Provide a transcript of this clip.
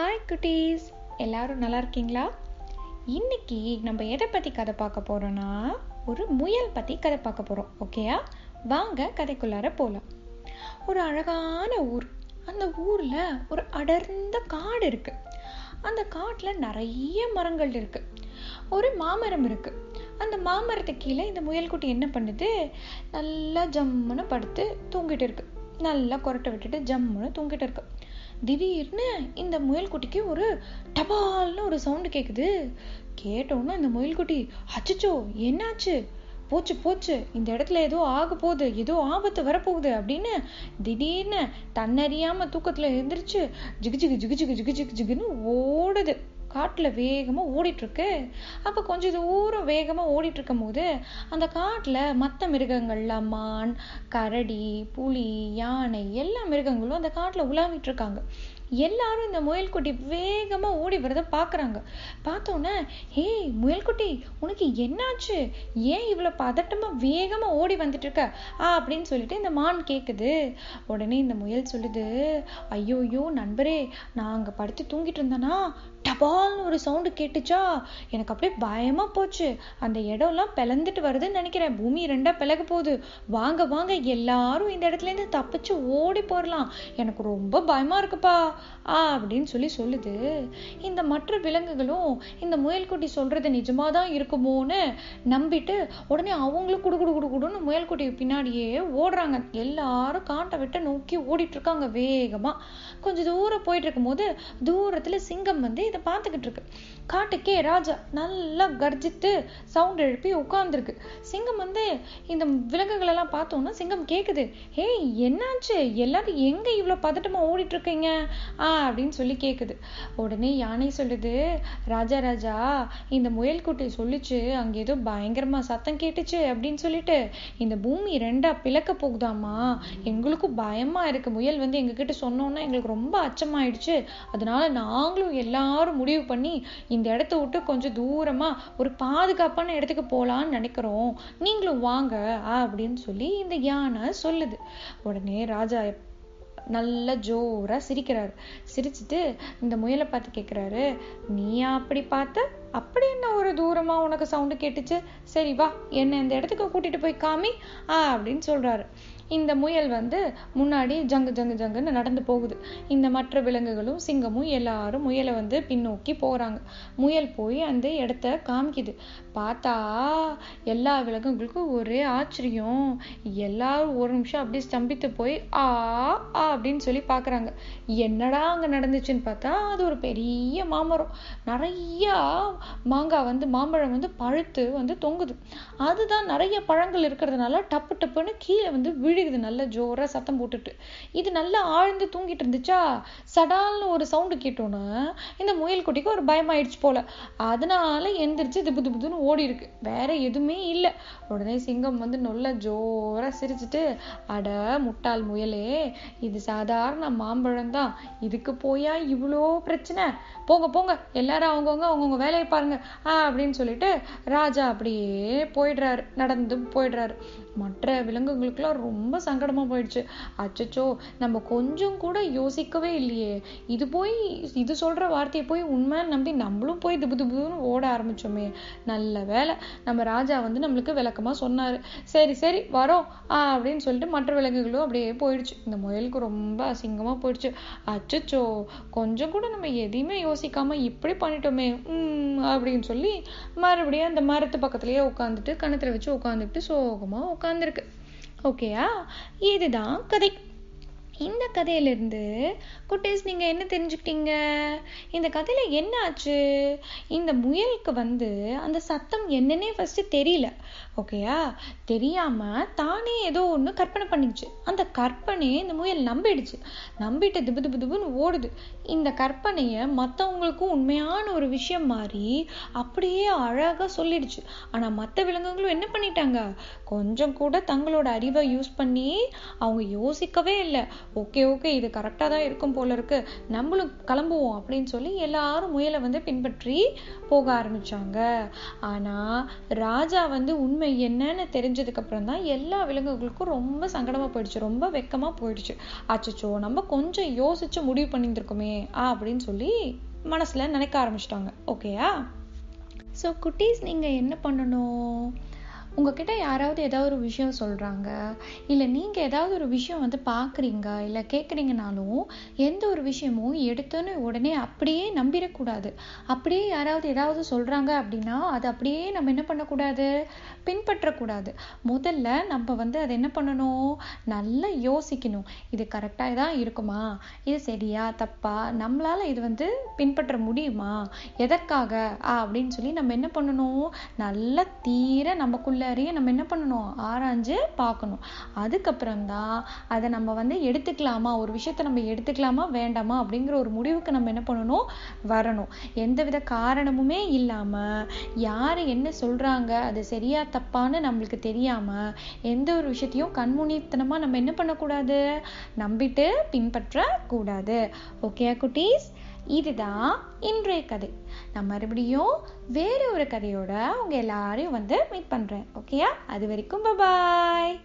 Hi குட்டீஸ் எல்லாரும் நல்லா இருக்கீங்களா? இன்னைக்கு நம்ம எதை பற்றி கதை பார்க்க போகிறோன்னா ஒரு முயல் பற்றி கதை பார்க்க போகிறோம் ஓகேயா வாங்க கதைக்குள்ளார போகலாம் ஒரு அழகான ஊர். அந்த ஊரில் ஒரு அடர்ந்த காடு இருக்கு. அந்த காட்டில் நிறைய மரங்கள் இருக்கு. ஒரு மாமரம் இருக்கு. அந்த மாமரத்துக்கு கீழே இந்த முயல்குட்டி என்ன பண்ணுது? நல்லா ஜம்முன்னு படுத்து தூங்கிட்டு இருக்கு. நல்லா கொரட்டை விட்டுட்டு ஜம்முன்னு தூங்கிட்டு இருக்கு. திடீர்னு இந்த முயல்குட்டிக்கு ஒரு டபால்னு ஒரு சவுண்டு கேட்குது கேட்டோன்னா அந்த முயல்குட்டி அச்சச்சோ என்னாச்சு? போச்சு போச்சு. இந்த இடத்துல ஏதோ ஆக போகுது ஏதோ ஆபத்து வரப்போகுது அப்படின்னு திடீர்னு தன்னறியாம தூக்கத்துல எழுந்திரிச்சு ஜிகு ஜிகு ஜிகு ஜிகு ஜிகு ஜிகு ஜிகுன்னு ஓடுது. காட்டில் வேகமாக ஓடிட்டுருக்கு. அப்போ கொஞ்சம் தூரம் வேகமாக ஓடிட்டுருக்கும் போது அந்த காட்டில் மற்ற மிருகங்கள்லாம் மான் கரடி புலி யானை எல்லா மிருகங்களும் அந்த காட்டில் உலாவிட்டு இருக்காங்க எல்லாரும் இந்த முயல்குட்டி வேகமாக ஓடி வரதை பார்க்குறாங்க பார்த்தோன்னே ஹே முயல்குட்டி உனக்கு என்னாச்சு? ஏன் இவ்வளோ பதட்டமாக வேகமாக ஓடி வந்துட்டு இருக்க ஆ அப்படின்னு சொல்லிட்டு இந்த மான் கேட்குது உடனே இந்த முயல் சொல்லுது ஐயோ ஐயோ நண்பரே நான் அங்கே படுத்து தூங்கிட்டு இருந்தேனா? டபால்னு ஒரு சவுண்டு கேட்டுச்சா? எனக்கு அப்படியே பயமா போச்சு. அந்த இடம்லாம் பிளந்துட்டு வருதுன்னு நினைக்கிறேன். பூமி ரெண்டா பிளக போகுது. வாங்க வாங்க எல்லாரும் இந்த இடத்துல இருந்து தப்பிச்சு ஓடி போயிடலாம் எனக்கு ரொம்ப பயமா இருக்குப்பா. ஆ அப்படின்னு சொல்லி சொல்லுது. இந்த மற்ற விலங்குகளும் இந்த முயல்குட்டி சொல்றது நிஜமாக தான் இருக்குமோன்னு நம்பிட்டு உடனே அவங்களும் குடு குடு குடு குடுன்னு முயல்குட்டி பின்னாடியே ஓடுறாங்க. எல்லாரும் காட்டை விட்டு நோக்கி ஓடிட்டு இருக்காங்க வேகமா. கொஞ்சம் தூரம் போயிட்டு இருக்கும்போது தூரத்துல சிங்கம் வந்து இதை பார்த்துக்கிட்டு இருக்கு. காட்டுக்கே ராஜா நல்லா கர்ஜித்து சவுண்ட் எழுப்பி உட்கார்ந்துருக்கு. சிங்கம் வந்து இந்த விலங்குகள் எல்லாம் பார்த்தோன்னா சிங்கம் கேக்குது. ஏய் என்னாச்சு? எல்லாரும் எங்க இவ்வளோ பதட்டமா ஓடிட்டு இருக்கீங்க ஆ அப்படின்னு சொல்லி கேட்குது உடனே யானை சொல்லுது ராஜா ராஜா இந்த முயல் குட்டி சொல்லிச்சு அங்க ஏதோ பயங்கரமா சத்தம் கேட்டுச்சு அப்படின்னு சொல்லிட்டு இந்த பூமி ரெண்டா பிளக்க போகுதாமா எங்களுக்கும் பயமா இருக்கு. முயல் வந்து எங்ககிட்ட சொன்னோன்னா எங்களுக்கு ரொம்ப அச்சமாயிடுச்சு. அதனால நாங்களும் எல்லாரும் முடிவு பண்ணி இந்த இடத்த விட்டு கொஞ்சம் தூரமா ஒரு பாதுகாப்பான இடத்துக்கு போகலான்னு நினைக்கிறோம். நீங்களும் வாங்க அப்படின்னு சொல்லி இந்த யானை சொல்லுது. உடனே ராஜா நல்லா ஜோரா சிரிக்கிறாரு. சிரிச்சுட்டு இந்த முயலை பார்த்து கேட்குறாரு நீயா அப்படி பார்த்த? அப்படி என்ன ஒரு தூரமா உனக்கு சவுண்டு கேட்டுச்சு? சரி வா என்ன இந்த இடத்துக்கு கூட்டிட்டு போய் காமி ஆ அப்படின்னு சொல்றாரு. இந்த முயல் வந்து முன்னாடி ஜங்கு ஜங்கு ஜங்குன்னு நடந்து போகுது. இந்த மற்ற விலங்குகளும் சிங்கமும் எல்லாரும் முயலை வந்து பின்னோக்கி போகிறாங்க முயல் போய் அந்த இடத்த காமிக்குது. பார்த்தா எல்லா விலங்குகளுக்கும் ஒரே ஆச்சரியம். எல்லாரும் ஒரு நிமிஷம் அப்படியே ஸ்தம்பித்து போய் ஆ ஆ அப்படின்னு சொல்லி பார்க்குறாங்க. என்னடா அங்கே நடந்துச்சுன்னு பார்த்தா அது ஒரு பெரிய மாமரம். நிறைய மாங்காய் வந்து மாம்பழம் வந்து பழுத்து வந்து தொங்குது. அதுதான் நிறைய பழங்கள் இருக்கிறதுனால டப்பு டப்புன்னு கீழே வந்து விழு விழுகுது நல்ல ஜோரா சத்தம் போட்டுட்டு. இது நல்லா ஆழ்ந்து தூங்கிட்டு இருந்துச்சா? சடால்னு ஒரு சவுண்டு கேட்டோன்னா இந்த முயல் குட்டிக்கு ஒரு பயமாயிடுச்சு போல. அதனால எந்திரிச்சு திப்பு திப்புன்னு ஓடி இருக்கு. வேற எதுவுமே இல்லை. உடனே சிங்கம் வந்து நல்ல ஜோரா சிரிச்சுட்டு அட முட்டாள் முயலே இது சாதாரண மாம்பழம் தான். இதுக்கு போயா இவ்வளோ பிரச்சனை? போங்க போங்க. எல்லாரும் அவங்கவுங்க அவங்கவுங்க வேலையை பாருங்க. அப்படின்னு சொல்லிட்டு ராஜா அப்படியே போயிடுறாரு. நடந்து போயிடுறாரு. மற்ற விலங்குகளுக்கெல்லாம் ரொம்ப ரொம்ப சங்கடமா போயிடுச்சு. அச்சச்சோ நம்ம கொஞ்சம் கூட யோசிக்கவே இல்லையே. இது போய் இது சொல்ற வார்த்தையை போய் உண்மை நம்பி நம்மளும் போய் திபு திபுன்னு ஓட ஆரம்பிச்சோமே. நல்ல வேலை நம்ம ராஜா வந்து நம்மளுக்கு விளக்கமா சொன்னாரு. சரி சரி வரோம் அப்படின்னு சொல்லிட்டு மற்ற விலங்குகளும் அப்படியே போயிடுச்சு. இந்த முயலுக்கு ரொம்ப அசிங்கமா போயிடுச்சு. அச்சச்சோ கொஞ்சம் கூட நம்ம எதையுமே யோசிக்காம இப்படி பண்ணிட்டோமே உம் அப்படின்னு சொல்லி மறுபடியும் அந்த மரத்து பக்கத்துலயே உட்காந்துட்டு கணத்துல வச்சு உட்காந்துட்டு சோகமா உட்காந்துருக்கு ஓகேயா? இதுதான் கதை. இந்த கதையிலிருந்து குட்டீஸ் நீங்க என்ன தெரிஞ்சுக்கிட்டீங்க? இந்த கதையில என்ன ஆச்சு? இந்த முயலுக்கு வந்து அந்த சத்தம் என்னன்னே ஃபஸ்ட்டு தெரியல. ஓகேயா தெரியாம தானே ஏதோ ஒன்று கற்பனை பண்ணிச்சு அந்த கற்பனையை இந்த முயல் நம்பிடுச்சு. நம்பிட்டு திபு திபு திபுன்னு ஓடுது. இந்த கற்பனையை மத்தவங்களுக்கும் உண்மையான ஒரு விஷயம் மாதிரி அப்படியே அழகா சொல்லிடுச்சு. ஆனா மற்ற விலங்குகளும் என்ன பண்ணிட்டாங்க? கொஞ்சம் கூட தங்களோட அறிவை யூஸ் பண்ணி அவங்க யோசிக்கவே இல்லை. ஓகே ஓகே இது கரெக்டாக தான் இருக்கும் போல இருக்கு. நம்மளும் கிளம்புவோம் அப்படின்னு சொல்லி எல்லாரும் முயலை வந்து பின்பற்றி போக ஆரம்பிச்சாங்க. ஆனா ராஜா வந்து உண்மை என்னன்னு தெரிஞ்ச தெரிஞ்சதுக்கப்புறம் தான் எல்லா விலங்குகளுக்கும் ரொம்ப சங்கடமாக போயிடுச்சு. ரொம்ப வெக்கமாக போயிடுச்சு. அச்சச்சோ நம்ம கொஞ்சம் யோசிச்சு முடிவு பண்ணியிருந்துருக்கோமே அப்படின்னு சொல்லி மனசில் நினைக்க ஆரம்பிச்சிட்டாங்க. ஓகேயா? ஸோ குட்டீஸ் நீங்கள் என்ன பண்ணணும்? உங்ககிட்ட யாராவது ஏதாவது ஒரு விஷயம் சொல்கிறாங்க இல்லை நீங்கள் ஏதாவது ஒரு விஷயம் வந்து பார்க்குறீங்க இல்லை கேட்குறீங்கனாலும் எந்த ஒரு விஷயமும் எடுத்தோன்னு உடனே அப்படியே நம்பிடக்கூடாது. அப்படியே யாராவது ஏதாவது சொல்கிறாங்க அப்படின்னா அது அப்படியே நம்ம என்ன பண்ணக்கூடாது? பின்பற்றக்கூடாது. முதல்ல நம்ம வந்து அதை என்ன பண்ணணும்? நல்லா யோசிக்கணும். இது கரெக்டாக தான் இருக்குமா? இது சரியா? தப்பா? நம்மளால் இது வந்து பின்பற்ற முடியுமா? எதற்காக? அப்படின்னு சொல்லி நம்ம என்ன பண்ணணும்? நல்லா தீர நமக்குள்ளாரையே நம்ம என்ன பண்ணணும்? ஆராய்ஞ்சு பார்க்கணும். அதுக்கப்புறம் தான் அதை நம்ம வந்து எடுத்துக்கலாமா? ஒரு விஷயத்தை நம்ம எடுத்துக்கலாமா? வேண்டாமா? அப்படிங்கிற ஒரு முடிவுக்கு நம்ம என்ன பண்ணணும்? வரணும். எந்தவித காரணமுமே இல்லாமல் யார் என்ன சொல்கிறாங்க அது சரியா தப்பான்னு நம்மளுக்கு தெரியாமல் எந்த ஒரு விஷயத்தையும் கண்முனித்தனமாக நம்ம என்ன பண்ணக்கூடாது? நம்பிட்டு பின்பற்றக்கூடாது. ஓகே குட்டீஸ்? இதுதான் இன்றைய கதை. நான் மறுபடியும் வேற ஒரு கதையோட உங்க எல்லாரையும் வந்து மீட் பண்றேன். ஓகேயா அது வரைக்கும் பாய்